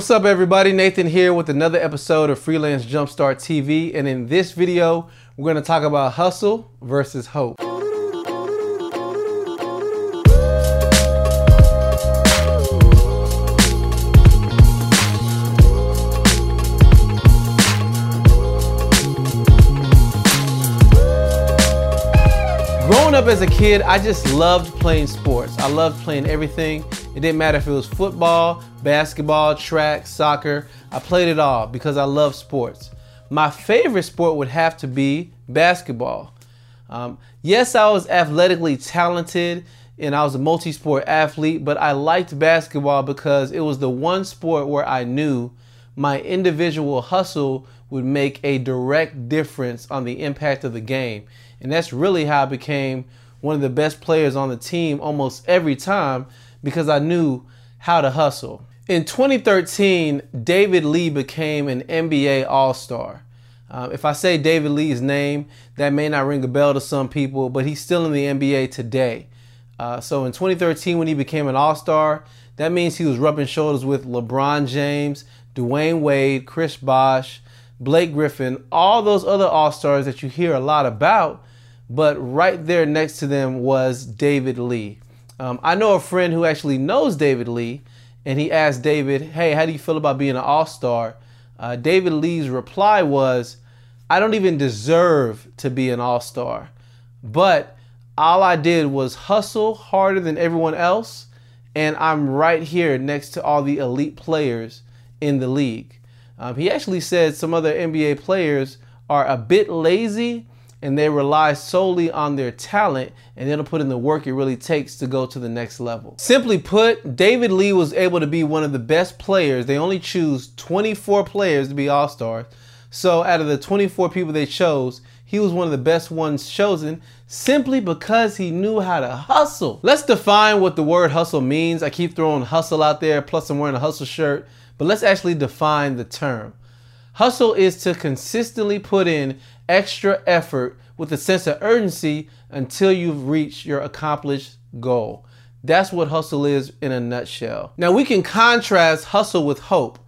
What's up everybody? Nathan here with another episode of Freelance Jumpstart TV and in this video we're going to talk about hustle versus hope. Growing up as a kid, I just loved playing sports. I loved playing everything. It didn't matter if it was football, basketball, track, soccer. I played it all because I love sports. My favorite sport would have to be basketball. Um, yes, I was athletically talented and I was a multi sport athlete, but I liked basketball because it was the one sport where I knew my individual hustle would make a direct difference on the impact of the game. And that's really how I became one of the best players on the team almost every time because I knew how to hustle. In 2013, David Lee became an NBA All Star. Uh, if I say David Lee's name, that may not ring a bell to some people, but he's still in the NBA today. Uh, so in 2013, when he became an All Star, that means he was rubbing shoulders with LeBron James, Dwyane Wade, Chris Bosh, Blake Griffin, all those other All Stars that you hear a lot about but right there next to them was David Lee. Um, I know a friend who actually knows David Lee, and he asked David, Hey, how do you feel about being an all star? Uh, David Lee's reply was, I don't even deserve to be an all star, but all I did was hustle harder than everyone else, and I'm right here next to all the elite players in the league. Um, he actually said some other NBA players are a bit lazy and they rely solely on their talent and they don't put in the work it really takes to go to the next level. Simply put, David Lee was able to be one of the best players. They only choose 24 players to be all stars. So out of the 24 people they chose, he was one of the best ones chosen simply because he knew how to hustle. Let's define what the word hustle means. I keep throwing hustle out there, plus I'm wearing a hustle shirt, but let's actually define the term. Hustle is to consistently put in extra effort with a sense of urgency until you've reached your accomplished goal. That's what hustle is in a nutshell. Now we can contrast hustle with hope.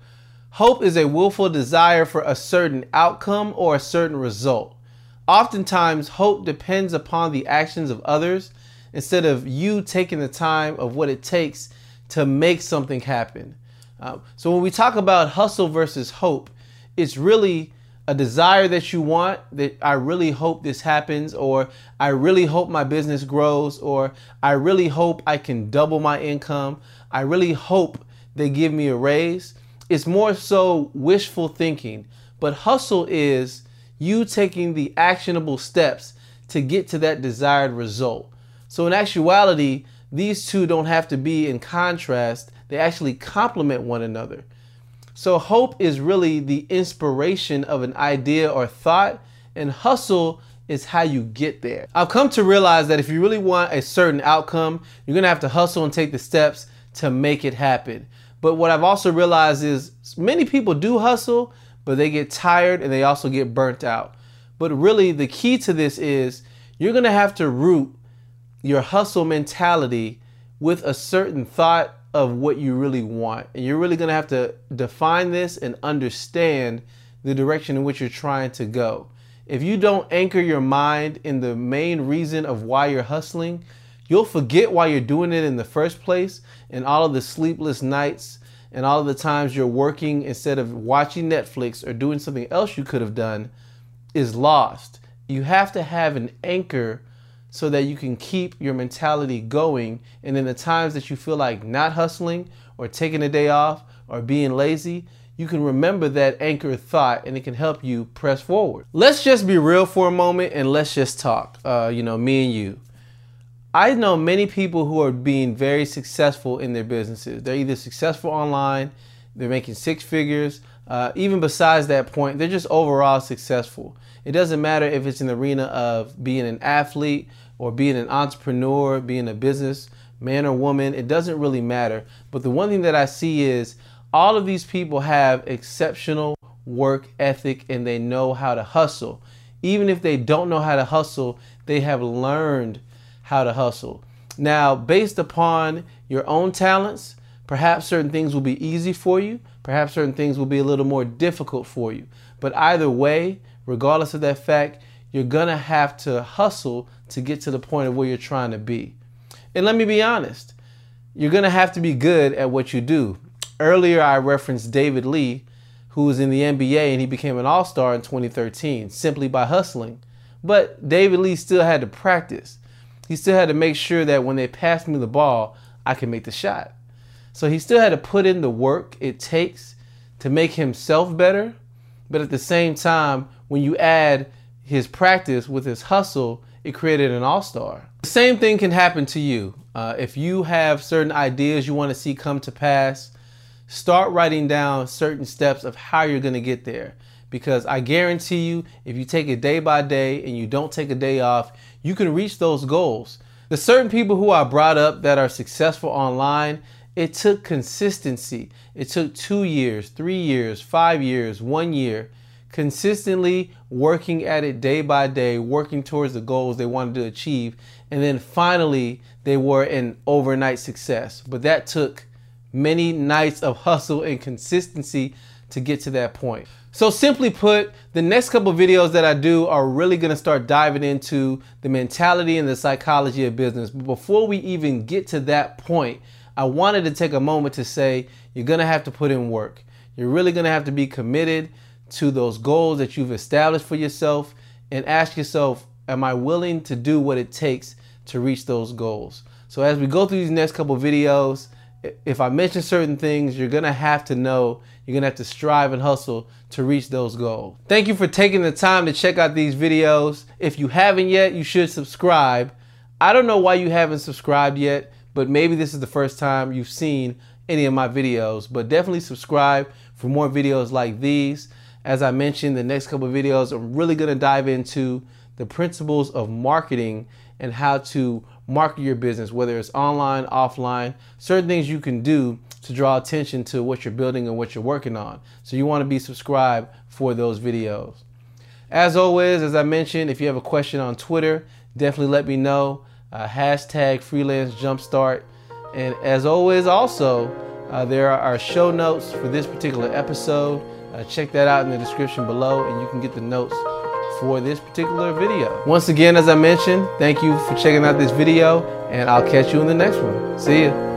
Hope is a willful desire for a certain outcome or a certain result. Oftentimes, hope depends upon the actions of others instead of you taking the time of what it takes to make something happen. Uh, so when we talk about hustle versus hope, it's really a desire that you want that I really hope this happens, or I really hope my business grows, or I really hope I can double my income. I really hope they give me a raise. It's more so wishful thinking, but hustle is you taking the actionable steps to get to that desired result. So, in actuality, these two don't have to be in contrast, they actually complement one another. So hope is really the inspiration of an idea or thought, and hustle is how you get there. I've come to realize that if you really want a certain outcome, you're gonna have to hustle and take the steps to make it happen. But what I've also realized is many people do hustle, but they get tired and they also get burnt out. But really, the key to this is you're gonna have to root your hustle mentality with a certain thought of what you really want. And you're really going to have to define this and understand the direction in which you're trying to go. If you don't anchor your mind in the main reason of why you're hustling, you'll forget why you're doing it in the first place and all of the sleepless nights and all of the times you're working instead of watching Netflix or doing something else you could have done is lost. You have to have an anchor so that you can keep your mentality going. And in the times that you feel like not hustling or taking a day off or being lazy, you can remember that anchor thought and it can help you press forward. Let's just be real for a moment and let's just talk, uh, you know, me and you. I know many people who are being very successful in their businesses. They're either successful online, they're making six figures, uh, even besides that point, they're just overall successful. It doesn't matter if it's in arena of being an athlete or being an entrepreneur, being a business man or woman, it doesn't really matter. But the one thing that I see is all of these people have exceptional work ethic and they know how to hustle. Even if they don't know how to hustle, they have learned how to hustle. Now, based upon your own talents, perhaps certain things will be easy for you, Perhaps certain things will be a little more difficult for you. But either way, regardless of that fact, you're gonna have to hustle to get to the point of where you're trying to be. And let me be honest, you're gonna have to be good at what you do. Earlier, I referenced David Lee, who was in the NBA and he became an all star in 2013 simply by hustling. But David Lee still had to practice. He still had to make sure that when they passed me the ball, I could make the shot. So he still had to put in the work it takes to make himself better. But at the same time, when you add his practice with his hustle, it created an all star. The same thing can happen to you. Uh, if you have certain ideas you want to see come to pass, start writing down certain steps of how you're going to get there. Because I guarantee you, if you take it day by day and you don't take a day off, you can reach those goals. The certain people who I brought up that are successful online, it took consistency. It took two years, three years, five years, one year, consistently working at it day by day, working towards the goals they wanted to achieve. And then finally, they were an overnight success. But that took many nights of hustle and consistency to get to that point. So simply put, the next couple videos that I do are really gonna start diving into the mentality and the psychology of business. But before we even get to that point, I wanted to take a moment to say you're gonna have to put in work. You're really gonna have to be committed to those goals that you've established for yourself and ask yourself, am I willing to do what it takes to reach those goals? So as we go through these next couple videos, if I mention certain things, you're gonna have to know, you're gonna have to strive and hustle to reach those goals. Thank you for taking the time to check out these videos. If you haven't yet, you should subscribe. I don't know why you haven't subscribed yet, but maybe this is the first time you've seen any of my videos, but definitely subscribe for more videos like these. As I mentioned, the next couple of videos, I'm really gonna dive into the principles of marketing and how to market your business, whether it's online, offline, certain things you can do to draw attention to what you're building and what you're working on. So you want to be subscribed for those videos. As always, as I mentioned, if you have a question on Twitter, definitely let me know. Uh, hashtag freelance jumpstart. And as always, also, uh, there are our show notes for this particular episode. Uh, check that out in the description below, and you can get the notes for this particular video. Once again, as I mentioned, thank you for checking out this video, and I'll catch you in the next one. See ya.